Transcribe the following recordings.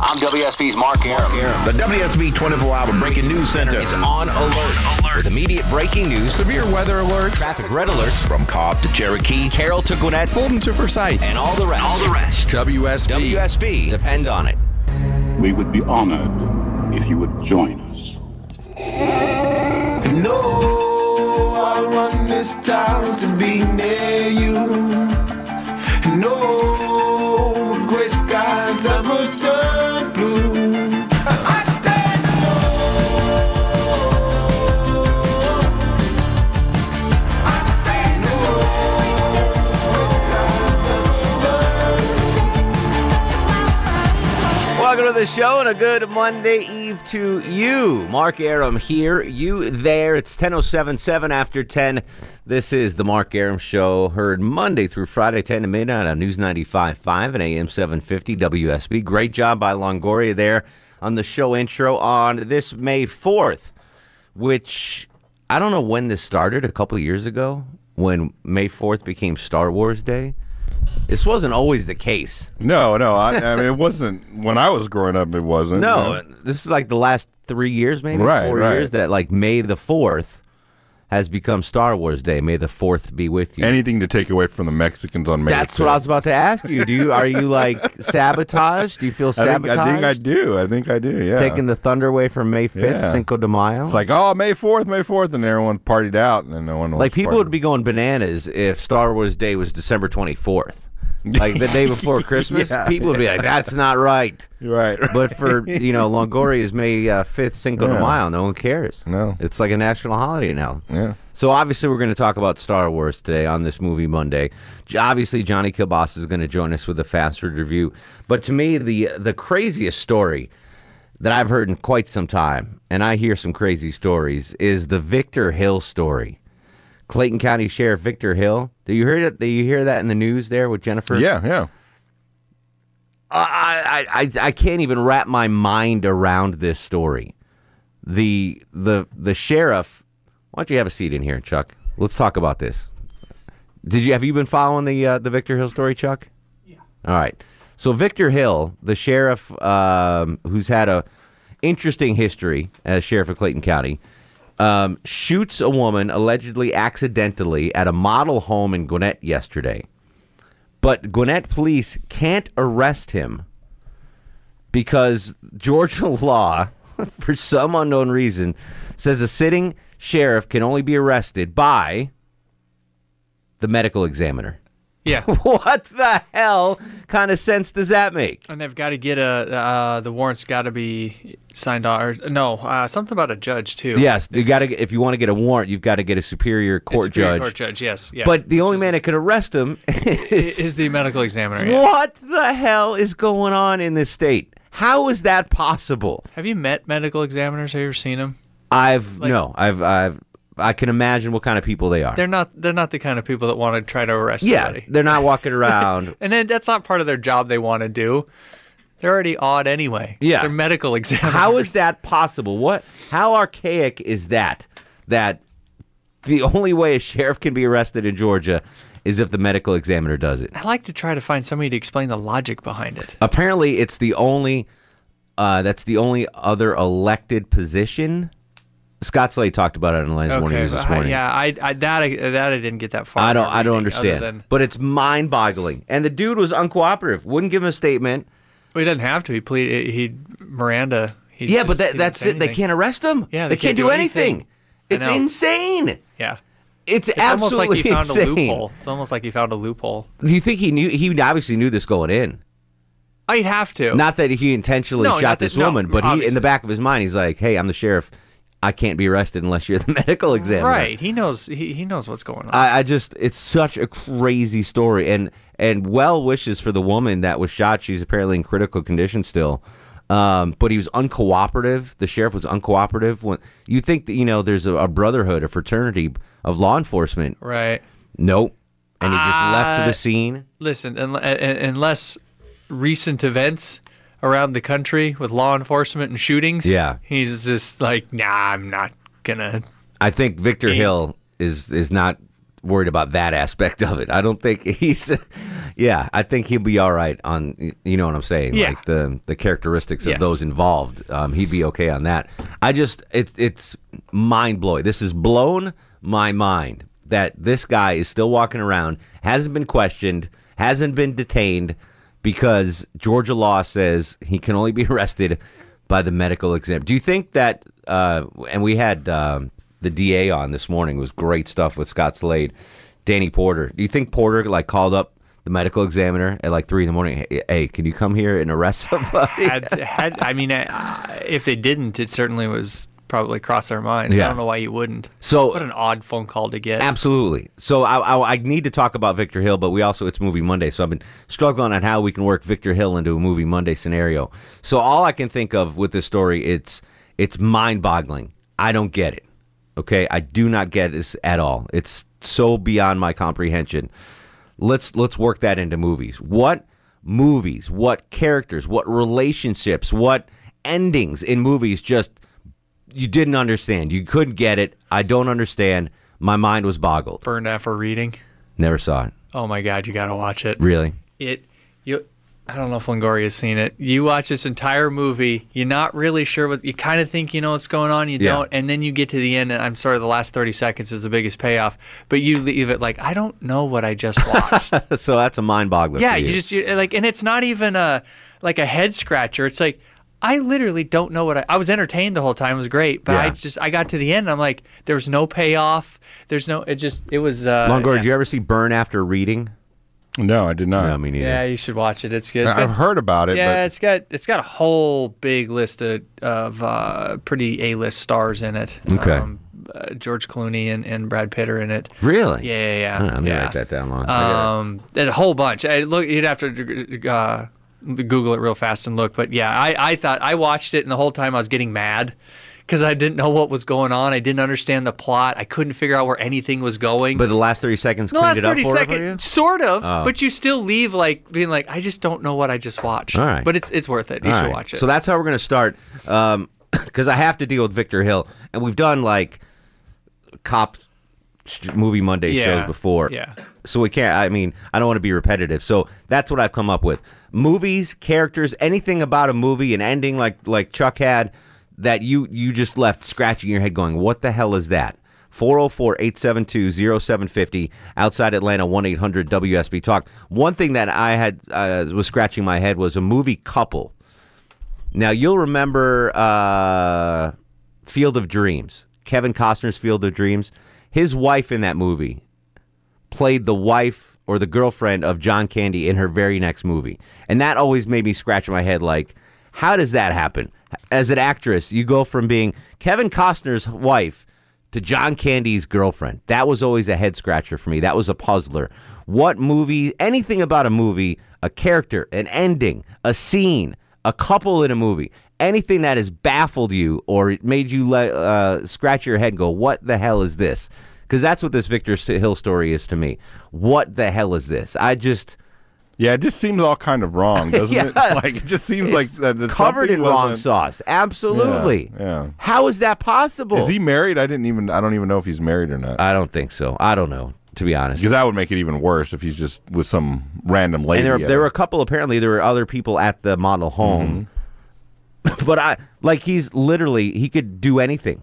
I'm WSB's Mark Arum. The WSB 24 Hour Breaking News Center Is on alert. Alert. With immediate breaking news, Severe weather alerts. traffic red alerts, from Cobb to Cherokee. Carroll to Gwinnett, Fulton to Forsyth. and all the rest. All the rest. WSB. WSB. Depend on it. We would be honored if you would join us. No, I want this town to be near you. No gray skies ever the show and a good Monday Eve to you. Mark Arum here, you there. It's 10.077 after 10. This is the Mark Arum Show, heard Monday through Friday, 10 to midnight on News 95.5 and AM 750 WSB. Great job by Longoria there on the show intro on this May 4th, which I don't know when this started, a couple years ago, when May 4th became Star Wars Day. This wasn't always the case. No, no. I, I mean, it wasn't when I was growing up. It wasn't. No, you know? this is like the last three years, maybe Right, four right. years that like May the fourth has become Star Wars Day. May the fourth be with you. anything to take away from the Mexicans on May. That's what I was about to ask you. Do you are you like sabotaged? Do you feel I sabotaged? I think I do. I think I do. Yeah. Taking the thunder away from May fifth, Yeah. Cinco de Mayo. it's like, oh, May fourth, May fourth, and everyone partied out, and then no one. Like people would be going bananas if Star Wars Day was December twenty fourth. Like the day before Christmas, Yeah. people would be like, "That's not right." right. But for you know, Longoria is May uh, fifth, Cinco de Mayo. No one cares. No. it's like a national holiday now. yeah. So obviously, we're going to talk about Star Wars today on this movie Monday. Obviously, Johnny Kilbasa is going to join us with a fast food review. But to me, the the craziest story that I've heard in quite some time, and I hear some crazy stories, is the Victor Hill story. Clayton County Sheriff Victor Hill. Do you hear that? Do you hear that in the news there with Jennifer? Yeah. Yeah. I, I, I, I can't even wrap my mind around this story. The the the sheriff. Why don't you have a seat in here, Chuck? Let's talk about this. Did you have you been following the uh, the Victor Hill story, Chuck? Yeah. All right. So Victor Hill, the sheriff, um, who's had a interesting history as sheriff of Clayton County, um, shoots a woman allegedly accidentally at a model home in Gwinnett yesterday. But Gwinnett police can't arrest him because Georgia law, for some unknown reason, says a sitting sheriff can only be arrested by the medical examiner. Yeah, What the hell kind of sense does that make? and they've got to get a uh, the warrants got to be signed on. Or, no, uh, something about a judge too. Yes, you got to. If you want to get a warrant, you've got to get a superior A court Superior judge. Court judge, yes. Yeah. But the only man that could arrest him is is the medical examiner. Yeah. What the hell is going on in this state? How is that possible? Have you met medical examiners? Have you ever seen them? I've Like- no, I've I've I can imagine what kind of people they are. They're not. They're not the kind of people that want to try to arrest yeah, somebody. they're not walking around. And then that's not part of their job. They want to do. They're already odd anyway. Yeah. They're medical examiners. How is that possible? What? How archaic is that? That the only way a sheriff can be arrested in Georgia is if the medical examiner does it. I like to try to find somebody to explain the logic behind it. Apparently, it's the only. Uh, that's the only other elected position. Scott Slade talked about it on the last morning news this morning. yeah, I, I that I, that I didn't get that far. I don't. I don't understand. than- But it's mind-boggling. And the dude was uncooperative. Wouldn't give him a statement. Well, he doesn't have to. He plead. He Miranda. He Yeah, just- but that, that's it. They can't arrest him. Yeah, they, they can't, do anything. I It's insane. Yeah, It's, it's almost like absolutely he found insane. a loophole. It's almost like he found a loophole. Do you think he knew? He obviously knew this going in. Oh, I'd have to. Not that he intentionally No, shot this no, woman, but he, in the back of his mind, he's like, "Hey, I'm the sheriff. I can't be arrested unless you're the medical examiner." right. He knows. He, he knows what's going on. I, I just it's such a crazy story and and well wishes for the woman that was shot she's apparently in critical condition still Um, but he was uncooperative. The sheriff was uncooperative. When you think that you know there's a, a brotherhood, a fraternity of law enforcement, Right. nope. And he just left Uh, the scene. Listen, un- un- unless recent events around the country with law enforcement and shootings, Yeah. he's just like, nah, I'm not gonna. I think Victor Hill is is not worried about that aspect of it. I don't think he's. Yeah, I think he'll be all right on. You know what I'm saying? Yeah. Like the the characteristics of Yes. those involved. Um, he'd be okay on that. I just it it's mind blowing. This has blown my mind that this guy is still walking around, hasn't been questioned, hasn't been detained because Georgia law says he can only be arrested by the medical exam. Do you think that? Uh, and we had um, the DA on this morning. It was great stuff with Scott Slade, Danny Porter. Do you think Porter like called up the medical examiner at like three in the morning? Hey, can you come here and arrest somebody? Had, had I mean, if they didn't, it certainly was probably cross their minds. Yeah. I don't know why you wouldn't. So- what an odd phone call to get. Absolutely. So I, I, I need to talk about Victor Hill, but we also it's Movie Monday, so I've been struggling on how we can work Victor Hill into a Movie Monday scenario. So all I can think of with this story, it's it's mind-boggling. I don't get it. Okay, I do not get this at all. It's so beyond my comprehension. Let's let's work that into movies. What movies? What characters? What relationships? What endings in movies just you didn't understand. You couldn't get it. I don't understand. My mind was boggled. Burned after reading. Never saw it. Oh my God, you gotta watch it. Really? It you. I don't know if Longoria's seen it. You watch this entire movie, you're not really sure what you kind of think you know what's going on, you Yeah. don't, and then you get to the end, and I'm sorry, the last 30 seconds is the biggest payoff, but you leave it like I don't know what I just watched. so that's a mind boggler. yeah, for you just you like, and it's not even a like a head scratcher. It's like I literally don't know what I. I was entertained the whole time. It was great, but I just I got to the end. And I'm like, there was no payoff. There's no. It just it was. Uh, Longoria, yeah. did you ever see Burn After Reading? No, I did not. No, me neither. Yeah, you should watch it. It's good. It's I've got- heard about it, Yeah, but it's got it's got a whole big list of, of uh, pretty A list stars in it. Okay. uh, George Clooney and, and Brad Pitt are in it. Really? Yeah, yeah, yeah. Huh, I'm gonna yeah. write that down. Long. Um, a whole bunch. I look, you'd have to uh, Google it real fast and look. But yeah, I, I thought I watched it, and the whole time I was getting mad because I didn't know what was going on. I didn't understand the plot. I couldn't figure out where anything was going. but the last thirty seconds the cleaned last it up thirty for, it for seconds, sort of, Oh. but you still leave like being like, I just don't know what I just watched. All right. But it's it's worth it. You. All should right. watch it. So that's how we're gonna start. Um, because I have to deal with Victor Hill, and we've done like cop movie Monday Yeah. shows before. Yeah. So we can't. I mean, I don't want to be repetitive. So that's what I've come up with: movies, characters, anything about a movie, an ending like like Chuck had that you you just left scratching your head, going, "What the hell is that?" 404-872-0750 outside Atlanta 1-800 WSB Talk. One thing that I had uh, was scratching my head was a movie couple. Now you'll remember uh, Field of Dreams, Kevin Costner's Field of Dreams. His wife in that movie played the wife or the girlfriend of John Candy in her very next movie, and that always made me scratch my head. Like, how does that happen? As an actress, you go from being Kevin Costner's wife to John Candy's girlfriend. That was always a head scratcher for me. That was a puzzler. What movie, anything about a movie, a character, an ending, a scene, a couple in a movie, anything that has baffled you or made you uh, scratch your head and go, what the hell is this? Because that's what this Victor Hill story is to me. What the hell is this? I just. yeah, it just seems all kind of wrong, doesn't it? Like it just seems like that, covered in wrong sauce. Absolutely. Yeah, yeah. How is that possible? Is he married? I didn't even. I don't even know if he's married or not. I don't think so. I don't know, to be honest. Because that would make it even worse if he's just with some random lady. And there, there were a couple. Apparently, there were other people at the model home. Mm-hmm. but I like he's literally he could do anything,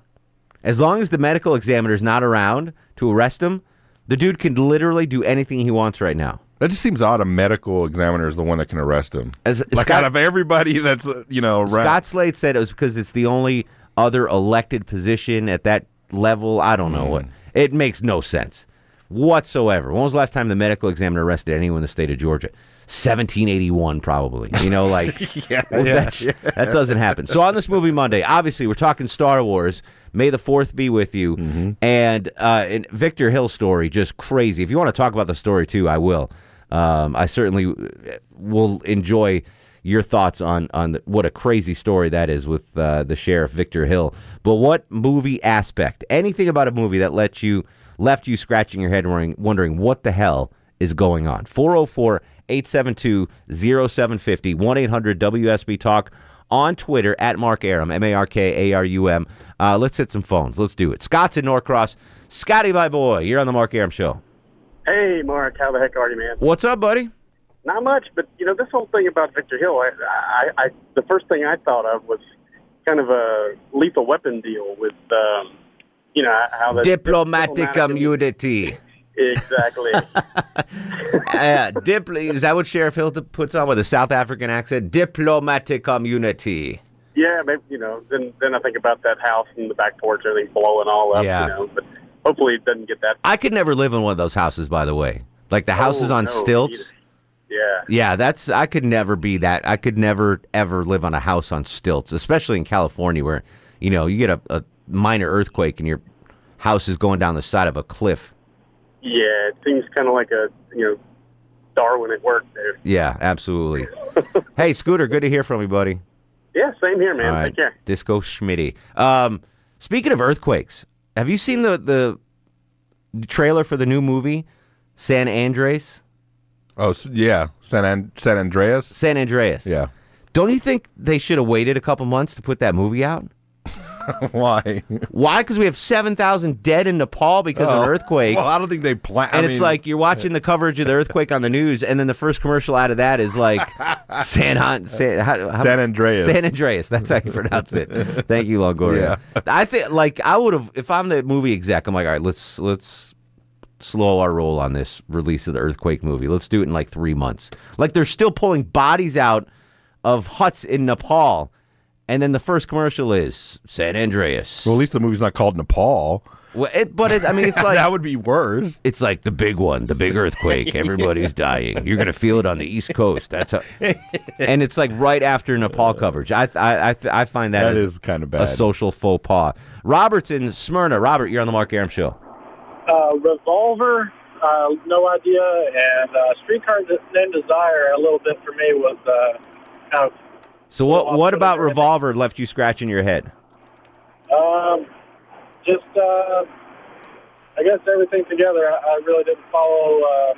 as long as the medical examiner's not around to arrest him. The dude can literally do anything he wants right now. That just seems odd. A medical examiner is the one that can arrest him. As- like Scott- out of everybody that's uh, you know around. Scott Slade said it was because it's the only other elected position at that level. I don't know what. It makes no sense whatsoever. When was the last time the medical examiner arrested anyone in the state of Georgia? 1781, probably. You know, like well, that, that doesn't happen. So on this movie Monday, obviously we're talking Star Wars. May the Fourth be with you. And uh, and Victor Hill story, just crazy. If you want to talk about the story too, I will. Um, I certainly will enjoy your thoughts on on the, what a crazy story that is with uh, the sheriff Victor Hill. But what movie aspect, anything about a movie that let you left you scratching your head wondering, wondering what the hell is going on? 404 872 0750 1 800 WSB Talk on Twitter at Mark Arum, M A R K A R U M. Uh, let's hit some phones. Let's do it. Scott's in Norcross. Scotty, my boy, you're on the Mark Arum Show. Hey, Mark, how the heck are you, man? What's up, buddy? Not much, but you know this whole thing about Victor Hill. I, I, I the first thing I thought of was kind of a lethal weapon deal with, um, you know, how the Diplomatic immunity. Exactly. uh, dipl- is that what Sheriff Hill puts on with a South African accent? Diplomatic community. yeah, maybe you know. Then then I think about that house and the back porch, everything blowing all up. Yeah. You know, but hopefully it doesn't get that. I could never live in one of those houses, by the way. Like the house is Oh, on no, stilts. Yeah. Yeah, that's I could never be that. I could never ever live on a house on stilts, especially in California where, you know, you get a, a minor earthquake and your house is going down the side of a cliff. Yeah, it seems kind of like a you know Darwin at work there. Yeah, absolutely. hey, Scooter, good to hear from you, buddy. Yeah, same here, man. All right, Take care. Disco Schmitty. Um, speaking of earthquakes, have you seen the the trailer for the new movie San Andres? Oh, yeah. San, An- San Andreas? San Andreas. Yeah. Don't you think they should have waited a couple months to put that movie out? Why? Why? Because we have 7,000 dead in Nepal because of Oh, an earthquake. Well, I don't think they plan. and it's like you're watching the coverage of the earthquake on the news, and then the first commercial out of that is like San, An- San, how, how- San Andreas. San Andreas. That's how you pronounce it. Thank you, Longoria. I think like I would have if I'm the movie exec. I'm like, all right, let's let's slow our roll on this release of the earthquake movie. Let's do it in like three months. Like they're still pulling bodies out of huts in Nepal, and then the first commercial is San Andreas. Well, at least the movie's not called Nepal. Well, it, but it, I mean, it's like that would be worse. It's like the big one, the big earthquake. Everybody's dying. You're gonna feel it on the East Coast. That's how, and it's like right after Nepal coverage. I I I, I find that, That as is kind of bad. a social faux pas. Robert's in Smyrna. Robert, you're on the Mark Arum show. Uh, Revolver, uh, no idea, and uh, Streetcar Named Desire, a little bit for me was uh, kind So what what about Revolver left you scratching your head? um, just, uh, I guess everything together. I, I really didn't follow uh,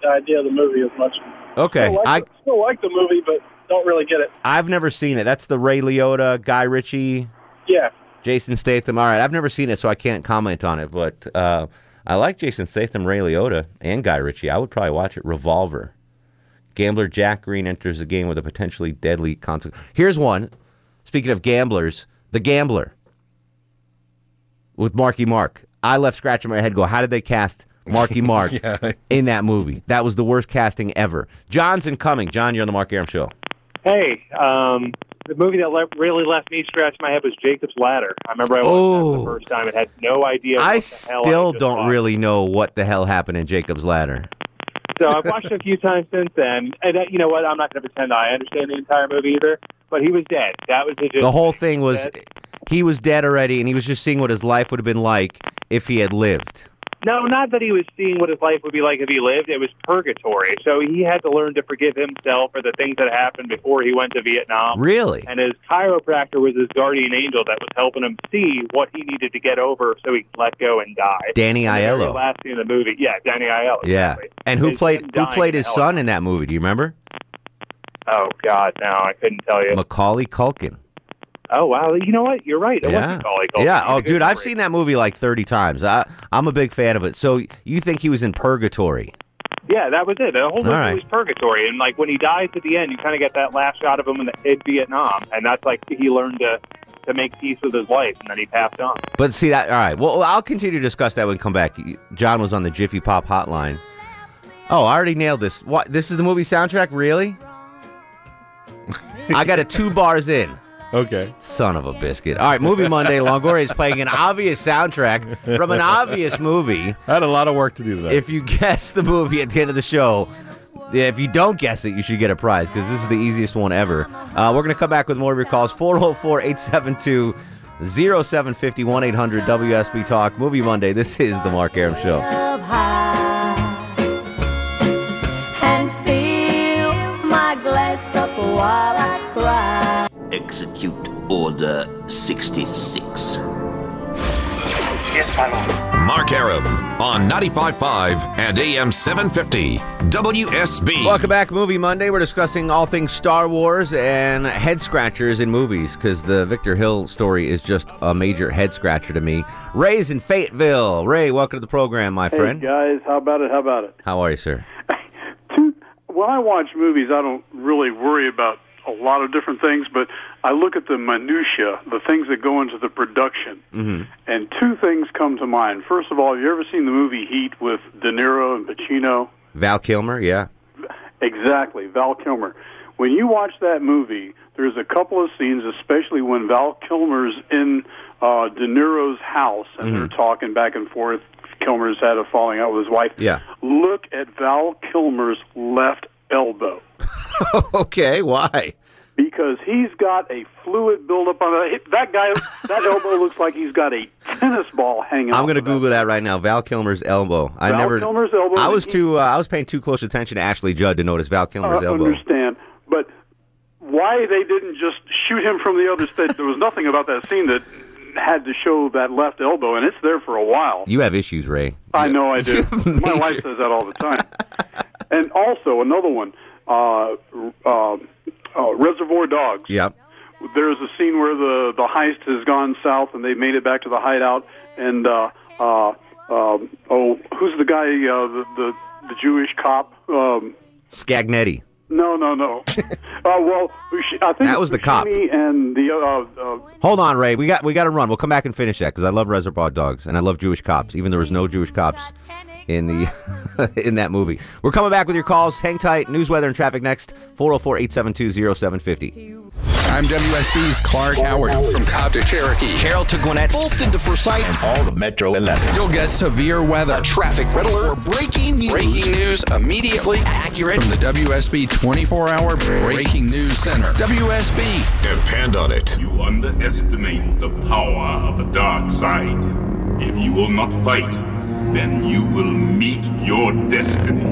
the idea of the movie as much. Okay, still like, I the, still like the movie, but don't really get it. I've never seen it. That's the Ray Liotta, Guy Ritchie, Yeah, Jason Statham. All right, I've never seen it, so I can't comment on it. But uh, I like Jason Statham, Ray Liotta, and Guy Ritchie. I would probably watch it. Revolver. Gambler Jack Green enters the game with a potentially deadly consequence. Here's one. Speaking of gamblers, The Gambler with Marky Mark. I left scratching my head. Go, how did they cast Marky Mark Yeah. in that movie? That was the worst casting ever. John's incoming. John, you're on the Mark Arum show. Hey, um, the movie that le- really left me scratch my head was Jacob's Ladder. I remember I watched that Oh. the first time and had no idea. What I the hell still I just don't watched. really know what the hell happened in Jacob's Ladder. So I've watched it a few times since then, and uh, you know what? I'm not going to pretend I understand the entire movie either. But he was dead. That was the gist. The whole thing was Dead. he was dead already, and he was just seeing what his life would have been like if he had lived. No, not that he was seeing what his life would be like if he lived. It was purgatory. So he had to learn to forgive himself for the things that happened before he went to Vietnam. Really? And his chiropractor was his guardian angel that was helping him see what he needed to get over so he could let go and die. Danny Aiello. Last scene in the movie, yeah, Danny Aiello. Yeah. exactly. And who His played who played his son in that movie? Do you remember? Oh God, no, I couldn't tell you. Macaulay Culkin. Oh wow, you know what? You're right. It Yeah. Oh, was Macaulay Culkin. Yeah. Oh, dude, I've seen that movie like 30 times. I, I'm a big fan of it. So you think he was in purgatory? Yeah, that was it. The whole movie right. was purgatory, and like when he dies at the end, you kind of get that last shot of him in, the, in Vietnam, and that's like he learned to to make peace with his life, and then he passed on. But see that. All right. Well, I'll continue to discuss that when we come back. John was on the Jiffy Pop hotline. Oh, I already nailed this. What? This is the movie soundtrack? Really? I got it two bars in. Okay. Son of a biscuit. All right, Movie Monday. Longoria is playing an obvious soundtrack from an obvious movie. I had a lot of work to do today. If you guess the movie at the end of the show, if you don't guess it, you should get a prize because this is the easiest one ever. Uh, we're going to come back with more of your calls 404 872 0750 1 800 WSB Talk. Movie Monday. This is The Mark Arum Show. and fill my glass up while I cry. Execute Order 66. Yes, my lord. Mark Arum on 95.5 and AM 750 WSB. Welcome back, Movie Monday. We're discussing all things Star Wars and head scratchers in movies because the Victor Hill story is just a major head scratcher to me. Ray's in Fayetteville. Ray, welcome to the program, my Hey friend. guys, how about it? How about it? How are you, sir? When I watch movies, I don't really worry about a lot of different things, but I look at the minutia, the things that go into the production. Mm-hmm. And two things come to mind. First of all, have you ever seen the movie Heat with De Niro and Pacino? Val Kilmer, yeah. Exactly, Val Kilmer. When you watch that movie, there's a couple of scenes, especially when Val Kilmer's in uh, De Niro's house and Mm-hmm. they're talking back and forth. Kilmer's had a falling out with his wife. Yeah. Look at Val Kilmer's left elbow okay, why? because he's got a fluid buildup on it. That guy, that elbow looks like he's got a tennis ball hanging. I'm going to. Google that right now. Val Kilmer's elbow. I Val never. Kilmer's elbow. I was He- too. Uh, I was paying too close attention to Ashley Judd to notice Val Kilmer's uh, elbow. understand, but why they didn't just shoot him from the other side? There was nothing about that scene that had to show that left elbow, and it's there for a while. You have issues, Ray. I know I do. My wife says that all the time. and also another one, uh, uh, uh, Reservoir Dogs. Yep. There's a scene where the the heist has gone south, and they've made it back to the hideout, and uh, uh, um, oh, who's the guy? Uh, the, the the Jewish cop. Um, Scagnetti. no, no, no. uh, well, I think That was the cop. And the uh, uh, Hold on, Ray. We got we got to run. We'll come back and finish that because I love Reservoir Dogs and I love Jewish cops. Even there was no Jewish cops in the in that movie. We're coming back with your calls. Hang tight. News, weather, and traffic next. 404-872-0750. I'm WSB's Clark Howard from Cobb to Cherokee. Carroll to Gwinnett, Fulton to Forsyth, And all of Metro 11. You'll get severe weather. traffic red alert, breaking news. Breaking news immediately Accurate. from the WSB 24 hour Breaking News Center. WSB. Depend on it. You underestimate the power of the dark side. If you will not fight, then you will meet your destiny.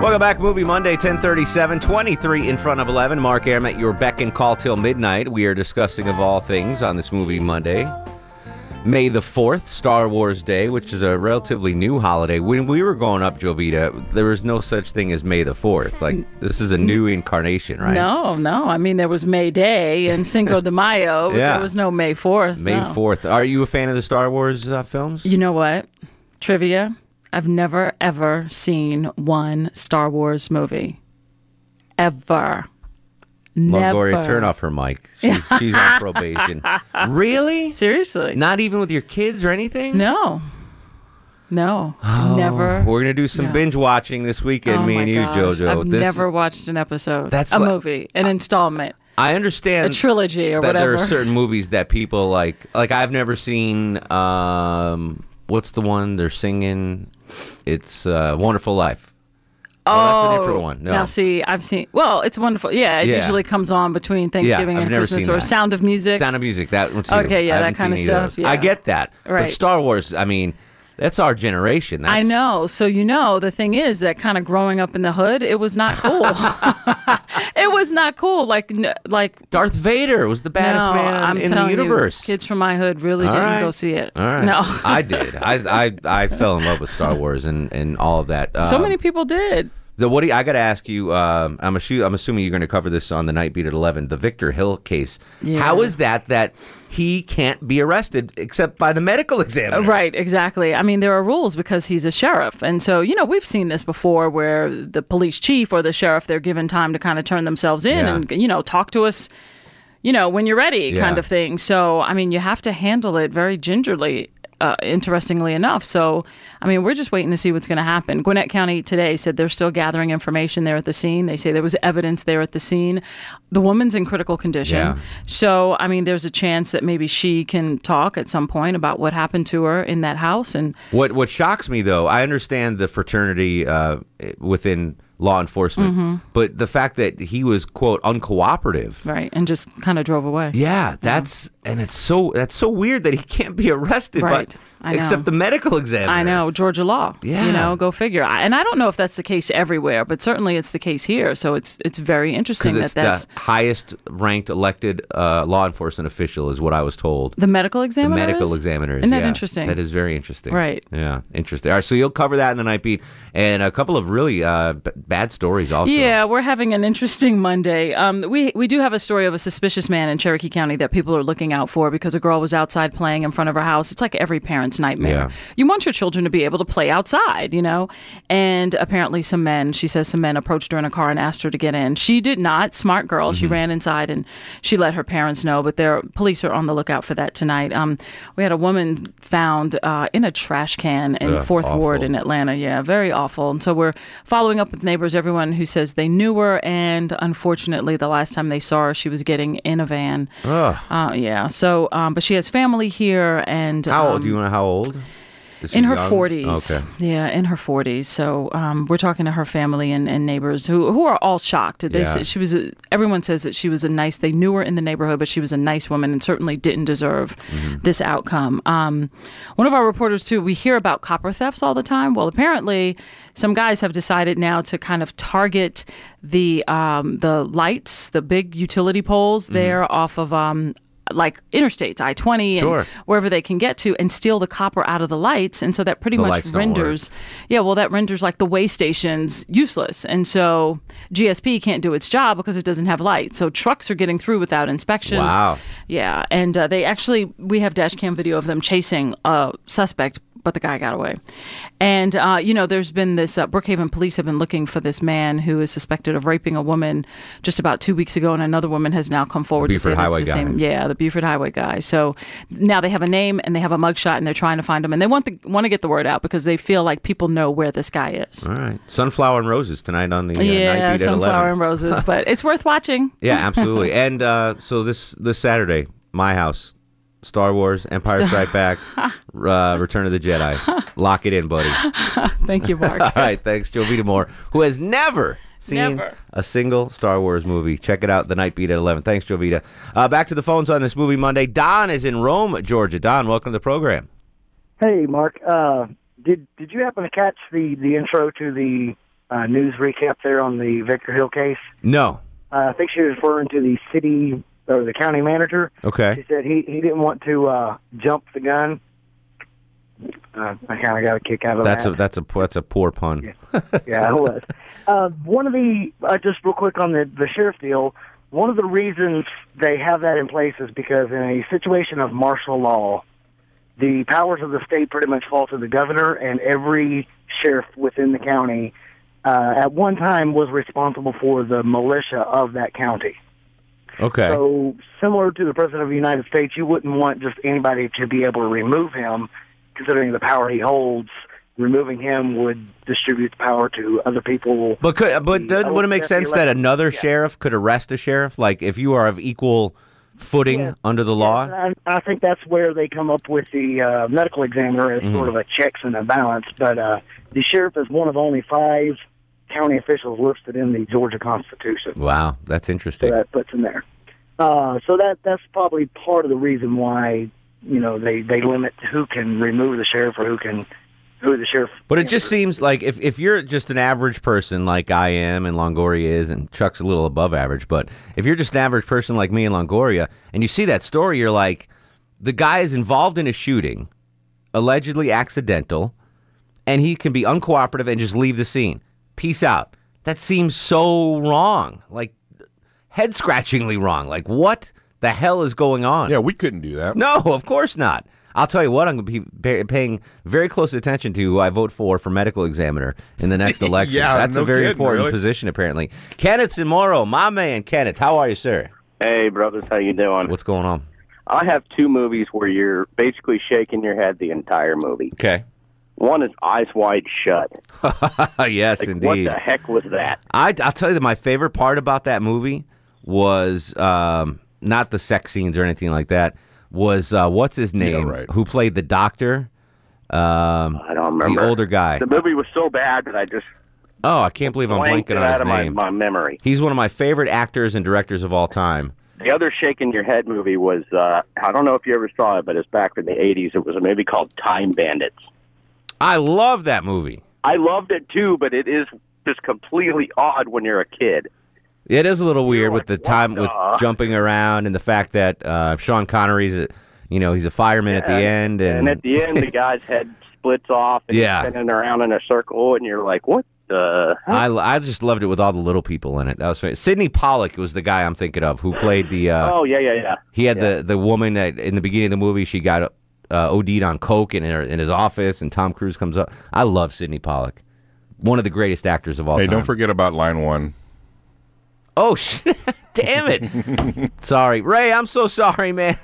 Welcome back, Movie Monday, 1037, 23 in front of 11. Mark Arum at your beck and call till midnight. We are discussing, of all things, on this Movie Monday, May the 4th, Star Wars Day, which is a relatively new holiday. When we were growing up, Jovita, there was no such thing as May the 4th. Like, this is a new incarnation, right? No, no. I mean, there was May Day and Cinco de Mayo, but Yeah. there was no May 4th. May no. 4th. Are you a fan of the Star Wars uh, films? You know what? Trivia. I've never, ever seen one Star Wars movie. Ever. Never. Longoria, turn off her mic. She's, she's on probation. really? Seriously? Not even with your kids or anything? No. No. Oh, never. We're gonna do some No. binge watching this weekend, Oh me and you, gosh. JoJo. I've this, never watched an episode. That's a like- movie, an installment, I understand a trilogy, or that there are certain movies that people like. Like I've never seen. Um, what's the one they're singing? It's uh, Wonderful Life. Oh, that's a different one. No. Now, see, I've seen. Well, it's wonderful. Yeah, it Yeah. usually comes on between Thanksgiving I've and Christmas, or that. Sound of Music. Sound of Music. That one too. Okay, yeah, that kinda seen either of stuff. I get that, Right. but. Star Wars. I mean, that's our generation. That's, I know. So you know, the thing is that kind of growing up in the hood, it was not cool. it was not cool. Like, n- like Darth Vader was the baddest no, man I'm in the telling universe. You, kids from my hood really All didn't right. go see it. All right. No. I did. I, I I fell in love with Star Wars and, and all of that. so Um, many people did. The what do you, I got to ask you? Um, I'm assu- I'm assuming you're going to cover this on the night beat at 11. The Victor Hill case. Yeah. How is that that he can't be arrested except by the medical examiner? Right, exactly. I mean, there are rules because he's a sheriff. And so, you know, we've seen this before where the police chief or the sheriff, they're given time to kind of turn themselves in Yeah. and, you know, talk to us, you know, when you're ready kind Yeah. of thing. So, I mean, you have to handle it very gingerly, uh, interestingly enough. So, I mean, we're just waiting to see what's going to happen. Gwinnett County today said they're still gathering information there at the scene. They say there was evidence there at the scene. The woman's in critical condition. Yeah. So, I mean, there's a chance that maybe she can talk at some point about what happened to her in that house. And What what shocks me though, I understand the fraternity uh, within law enforcement. Mhm. But the fact that he was quote uncooperative. Right, and just kind of drove away. Yeah, that's and it's so that's so weird that he can't be arrested, Right. but I know. except the medical examiner. I know Georgia law. Yeah. you know, go figure. I- And I don't know if that's the case everywhere, but certainly it's the case here. So it's it's very interesting Because that that's the highest ranked elected uh, law enforcement official, is what I was told. the medical examiner. The medical is? examiner. is, Isn't that yeah. interesting? That is very interesting. Right. Yeah, interesting. All right, so you'll cover that in the night beat, and a couple of really uh, bad stories also. Yeah, we're having an interesting Monday. Um, we we do have a story of a suspicious man in Cherokee County that people are looking out for because a girl was outside playing in front of her house. It's like every parent's nightmare. Yeah. You want your children to be able to play outside, you know. And apparently, some men, she says, some men approached her in a car and asked her to get in. She did not. Smart girl. She ran inside and she let her parents know. But their police are on the lookout for that tonight. Um, we had a woman found uh, in a trash can in Ugh, Fourth Ward in Atlanta. Yeah, very awful. And so we're following up with neighbors, everyone who says they knew her, and unfortunately, the last time they saw her, she was getting in a van. Ugh. Uh, yeah. So, um, but she has family here, and How um, old? Do you know how old? In her young? 40s. Okay. Yeah, in her 40s. So um, we're talking to her family and, and neighbors who, who are all shocked. They Yeah. she was a, everyone says that she was a nice. They knew her in the neighborhood, but she was a nice woman and certainly didn't deserve Mm-hmm. this outcome. Um, one of our reporters too. We hear about copper thefts all the time. Well, apparently, some guys have decided now to kind of target the um, the lights, the big utility poles Mm-hmm. there off of. Um, like interstates, I twenty, and wherever they can get to, and steal the copper out of the lights, and so that pretty The much lights don't work. renders, yeah, well, that renders like the way stations useless, and so GSP can't do its job because it doesn't have lights. So trucks are getting through without inspections. Wow. Yeah, and uh, they actually we have dash cam video of them chasing a suspect, but the guy got away. And uh, you know, there's been this uh, Brookhaven police have been looking for this man who is suspected of raping a woman just about two weeks ago, and another woman has now come forward to say Buford that's Highway the guy. same. Yeah, the Buford Highway guy. So now they have a name and they have a mugshot, and they're trying to find him, and they want the want to get the word out because they feel like people know where this guy is. All right. Sunflower and roses tonight on the uh, night yeah, sunflower 11. and roses, but it's worth watching. Yeah, absolutely. and uh, so this this Saturday, my house, Star Wars, Empire Star- Strike Back, uh, Return of the Jedi. Lock it in, buddy. Thank you, Mark. All right, thanks, Jovita Moore, who has never seen Never. a single Star Wars movie. Check it out, The Night Beat at 11. Thanks, Joe Vita. Uh, back to the phones on this movie Monday. Don is in Rome, Georgia. Don, welcome to the program. Hey, Mark. Uh, did did you happen to catch the the intro to the uh, news recap there on the Victor Hill case? No. Uh, I think she was referring to the city or the county manager. Okay. She said he he didn't want to uh, jump the gun. Uh, I kind of got a kick out of That's that. a that's a that's a poor pun. yeah, it was. Uh, one of the uh, just real quick on the the sheriff deal. One of the reasons they have that in place is because in a situation of martial law, the powers of the state pretty much fall to the governor, and every sheriff within the county uh, at one time was responsible for the militia of that county. Okay. So similar to the president of the United States, you wouldn't want just anybody to be able to remove him, considering the power he holds. Removing him would distribute the power to other people. But could, but doesn't, would it make sense that another sheriff could arrest a sheriff? Like if you are of equal footing Yeah. under the law? I, I think that's where they come up with the uh, medical examiner as Mhm. sort of a checks and a balance. But uh, the sheriff is one of only five county officials listed in the Georgia Constitution. Wow, that's So interesting. that puts in there. Uh, so that that's probably part of the reason why you know they they limit who can remove the sheriff or who can who the sheriff. But it just seems like if, if you're just an average person like I am and Longoria is, and Chuck's a little above average, but if you're just an average person like me and Longoria, and you see that story, you're like, the guy is involved in a shooting, allegedly accidental, and he can be uncooperative and just leave the scene. Peace out. That seems so wrong. Like, head scratchingly wrong. Like, what the hell is going on? Yeah, we couldn't do that. No, of course not. I'll tell you what, I'm going to be pay- paying very close attention to who I vote for for medical examiner in the next election. Yeah, That's no a very kidding, important really. position, apparently. Kenneth Simoro, my man, Kenneth. How are you, sir? Hey, brothers, how you doing? What's going on? I have two movies where you're basically shaking your head the entire movie. Okay. One is Eyes Wide Shut. yes, Like, indeed. What the heck was that? I, I'll tell you that my favorite part about that movie was um, not the sex scenes or anything like that. Was uh, what's his name? Who played the doctor? Um, I don't remember. The older guy. The movie was so bad that I just Oh, I can't believe I'm Blanked blanking it on out his of my, my memory. He's one of my favorite actors and directors of all time. The other shaking your head movie was uh, I don't know if you ever saw it, but it's back in the '80s. It was a movie called Time Bandits. I love that movie. I loved it too, but it is just completely odd when you're a kid. It is a little weird with the time with jumping around and the fact that uh, Sean Connery's, a, you know, he's a fireman at the end, and, And at the end, the guy's head splits off and Yeah. he's spinning around in a circle, and you're like, "What the?" I, I just loved it with all the little people in it. That was fantastic. Sydney Pollack was the guy I'm thinking of who played the. Uh, oh yeah, yeah, yeah. He had the the woman that in the beginning of the movie she got uh, OD'd on coke in in his office, and Tom Cruise comes up. I love Sydney Pollack, one of the greatest actors of all Hey, time. don't forget about line one. Oh shit! Damn it! sorry, Ray. I'm so sorry, man.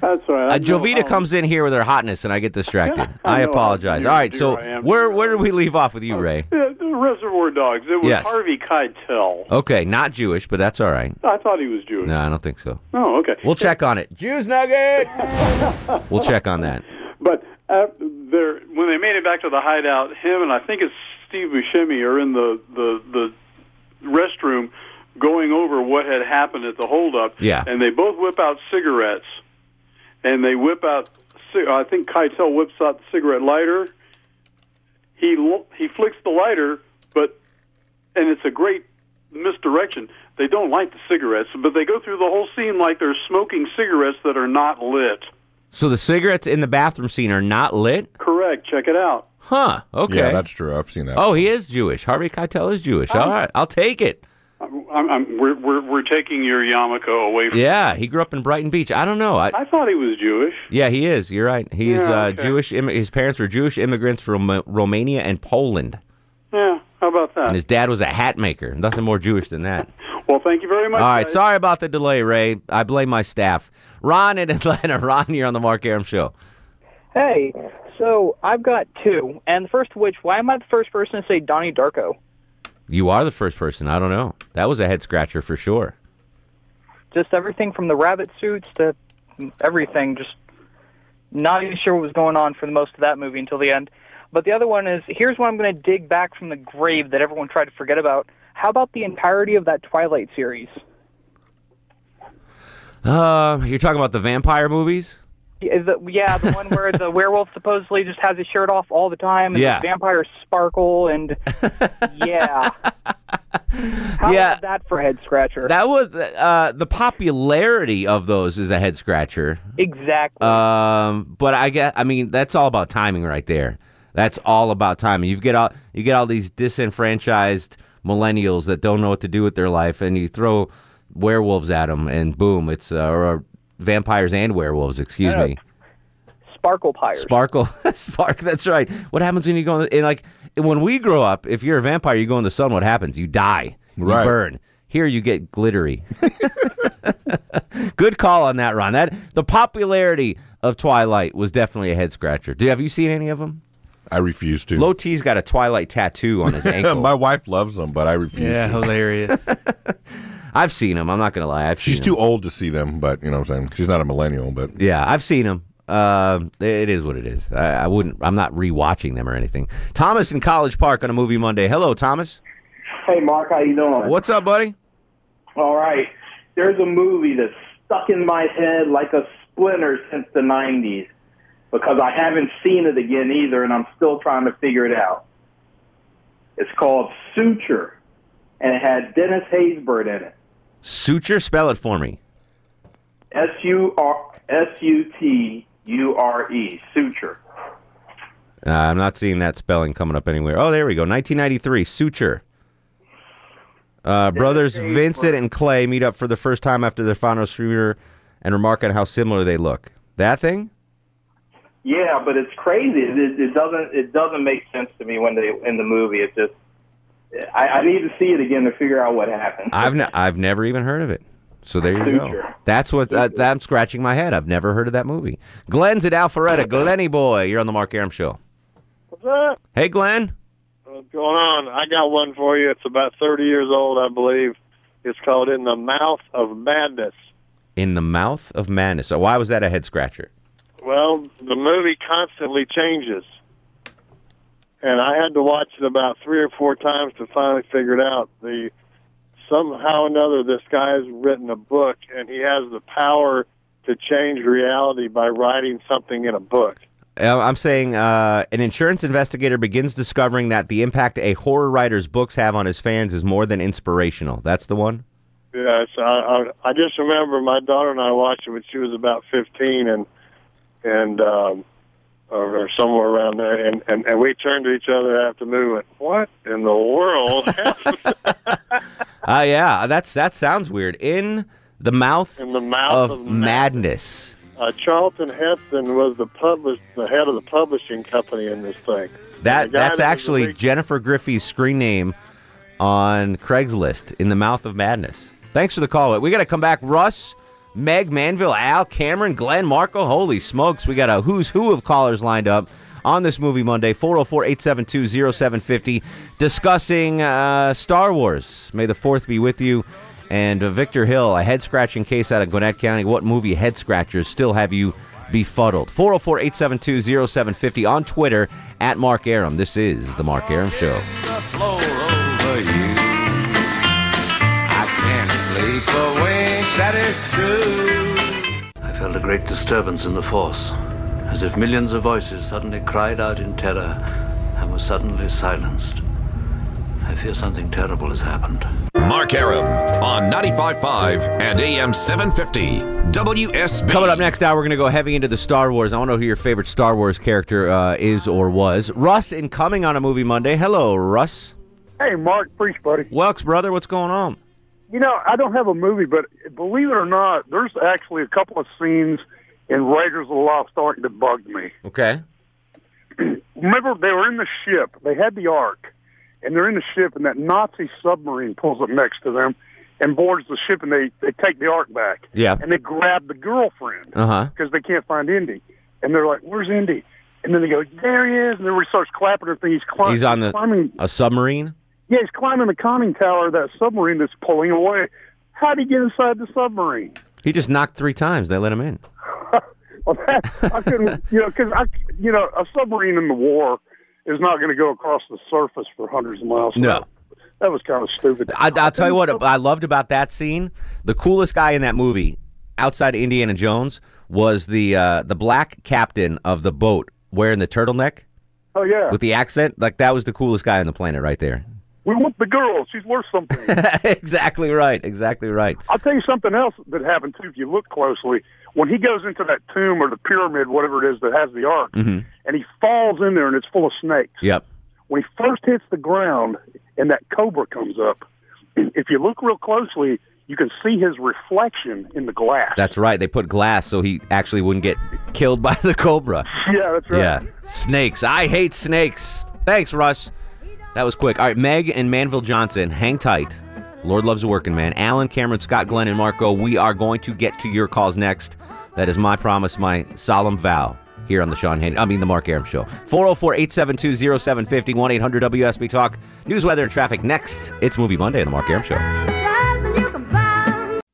That's right. Uh, Jovita comes in here with her hotness, and I get distracted. I I, apologize. All right, so where where did we leave off with you, Ray? Yeah, the Reservoir Dogs. It was Yes. Harvey Keitel. Okay, not Jewish, but that's all right. I thought he was Jewish. No, I don't think so. Oh, okay. We'll check on it. Jews nugget. we'll check on that. But uh, there, when they made it back to the hideout, him and I think it's Steve Buscemi are in the the the restroom going over what had happened at the holdup. Yeah. And they both whip out cigarettes, and they whip out. I think Keitel whips out the cigarette lighter. He he flicks the lighter, but and it's a great misdirection. They don't light the cigarettes, but they go through the whole scene like they're smoking cigarettes that are not lit. So the cigarettes in the bathroom scene are not lit? Correct. Check it out. Huh. Okay. Yeah, that's true. I've seen that. Oh, he is Jewish. Harvey Keitel is Jewish. Oh. All right, I'll take it. I'm, I'm, we're, we're, we're taking your yarmulke away from Yeah, he grew up in Brighton Beach. I don't know. I, I thought he was Jewish. yeah, he is. You're right. He's Yeah, uh. Jewish. Immi- his parents were Jewish immigrants from uh, Romania and Poland, Yeah, how about that? and his dad was a hat maker. Nothing more Jewish than that. Well, thank you very much. All right, guys. sorry about the delay, Ray. I blame my staff. Ron in Atlanta. Ron, you're on the Mark Arum Show. Hey, so I've got two, and the first of which, why am I the first person to say Donnie Darko? You are the first person. I don't know. That was a head scratcher for sure. Just everything from the rabbit suits to everything, just not even sure what was going on for the most of that movie until the end. But the other one is here's what I'm going to dig back from the grave that everyone tried to forget about. How about the entirety of that Twilight series? Uh, you're talking about the vampire movies? The, yeah, the one where the werewolf supposedly just has his shirt off all the time, and Yeah. the vampires sparkle, and yeah. How Yeah. that for head scratcher? That was uh, the popularity of those is a head scratcher. exactly. Um, but I get, I mean, that's all about timing right there. That's all about timing. You get all you get all these disenfranchised millennials that don't know what to do with their life, and you throw werewolves at them, and boom, it's uh, or vampires and werewolves. Excuse Yeah. me. Sparkle pyres. Sparkle, spark. That's right. What happens when you go in the, and like when we grow up? If you're a vampire, you go in the sun. What happens? You die. You burn. Here you get glittery. Good call on that, Ron. That the popularity of Twilight was definitely a head scratcher. Do have you seen any of them? I refuse to. Low T's got a Twilight tattoo on his ankle. My wife loves them, but I refuse Yeah, to. hilarious. I've seen them. I'm not gonna lie. I've She's seen too old to see them, but you know what I'm saying? She's not a millennial, but Yeah, I've seen them. Um, it is what it is. I, I wouldn't. I'm not rewatching them or anything. Thomas in College Park on a movie Monday. Hello, Thomas. Hey, Mark, how you doing? What's up, buddy? All right. There's a movie that's stuck in my head like a splinter since the 90s because I haven't seen it again either, and I'm still trying to figure it out. It's called Suture, and it had Dennis Haysbert in it. Suture, spell it for me. S U R S U T U R E. Suture. Uh, I'm not seeing that spelling coming up anywhere. Oh, there we go. 1993, Suture. Uh, brothers Vincent and Clay meet up for the first time after their final shooter and remark on how similar they look. That thing? Yeah, but it's crazy. It, it, it doesn't. It doesn't make sense to me when they in the movie. It just. I, I need to see it again to figure out what happened. I've ne- I've never even heard of it. So there you go. That's what uh, that, I'm scratching my head. I've never heard of that movie. Glenn's at Alpharetta. Glenny boy, you're on the Mark Arum show. What's up? Hey, Glenn. What's going on? I got one for you. It's about 30 years old, I believe. It's called In the Mouth of Madness. In the mouth of madness. So why was that a head scratcher? Well, the movie constantly changes. And I had to watch it about three or four times to finally figure it out. The somehow or another, this guy's written a book, and he has the power to change reality by writing something in a book. Uh, I'm saying uh, an insurance investigator begins discovering that the impact a horror writer's books have on his fans is more than inspirational. That's the one. Yes, I, I, I just remember my daughter and I watched it when she was about 15, and and um, or, or somewhere around there, and, and and we turned to each other after the movie. Went, what in the world? Uh, yeah, that's that sounds weird. In the mouth, In the mouth of, of madness. uh, Charlton Heston was the publish the head of the publishing company in this thing. That that's that actually the Jennifer Griffey's screen name on Craigslist. In the mouth of madness. Thanks for the call. We got to come back. Russ, Meg, Manville, Al, Cameron, Glenn, Marco. Holy smokes, we got a who's who of callers lined up on this movie Monday. 404 872 0750 discussing uh, Star Wars. May the 4th be with you. And uh, Victor Hill, a head scratching case out of Gwinnett County. What movie head scratchers still have you befuddled? 404 872 0750 on Twitter at Mark Arum. This is The Mark Arum Show. I can't sleep a wink, that is true. I felt a great disturbance in the force, as if millions of voices suddenly cried out in terror and were suddenly silenced. I fear something terrible has happened. Mark Arum on 95.5 and AM 750 WSB. Cumming up next hour, we're going to go heavy into the Star Wars. I want to know who your favorite Star Wars character uh, is or was. Russ in Coming on a Movie Monday. Hello, Russ. Hey, Mark, preach, buddy. Welks, brother, what's going on? You know, I don't have a movie, but believe it or not, there's actually a couple of scenes in Raiders of the Lost Ark that bugged me. Okay. Remember, they were in the ship. They had the Ark, and they're in the ship, and that Nazi submarine pulls up next to them and boards the ship, and they, they take the Ark back. Yeah. And they grab the girlfriend uh-huh. because they can't find Indy. And they're like, where's Indy? And then they go, there he is. And then he starts clapping her thing. He's, cli- He's on the climbing. a submarine. Yeah, he's climbing the conning tower of that submarine that's pulling away. How'd he get inside the submarine? He just knocked three times. They let him in. Well, that, I couldn't, you know, because I, you know, a submarine in the war is not going to go across the surface for hundreds of miles. No. That was kind of stupid. I, I'll tell you what I loved about that scene. The coolest guy in that movie, outside of Indiana Jones, was the uh, the black captain of the boat wearing the turtleneck Oh yeah, with the accent. Like that was the coolest guy on the planet right there. We want the girl. She's worth something. exactly right. Exactly right. I'll tell you something else that happened too. If you look closely, when he goes into that tomb or the pyramid, whatever it is that has the ark, hmm and he falls in there and it's full of snakes. Yep. when he first hits the ground and that cobra comes up, if you look real closely, you can see his reflection in the glass. That's right. They put glass so he actually wouldn't get killed by the cobra. Yeah, that's right. Yeah. Snakes. I hate snakes. Thanks, Russ. That was quick. All right, Meg and Manville Johnson, hang tight. Lord loves a working man. Alan, Cameron, Scott, Glenn, and Marco, we are going to get to your calls next. That is my promise, my solemn vow here on the Sean Hannity, I mean, the Mark Arum Show. 404 872 0750 1 800 WSB Talk. News, weather, and traffic next. It's Movie Monday on the Mark Arum Show.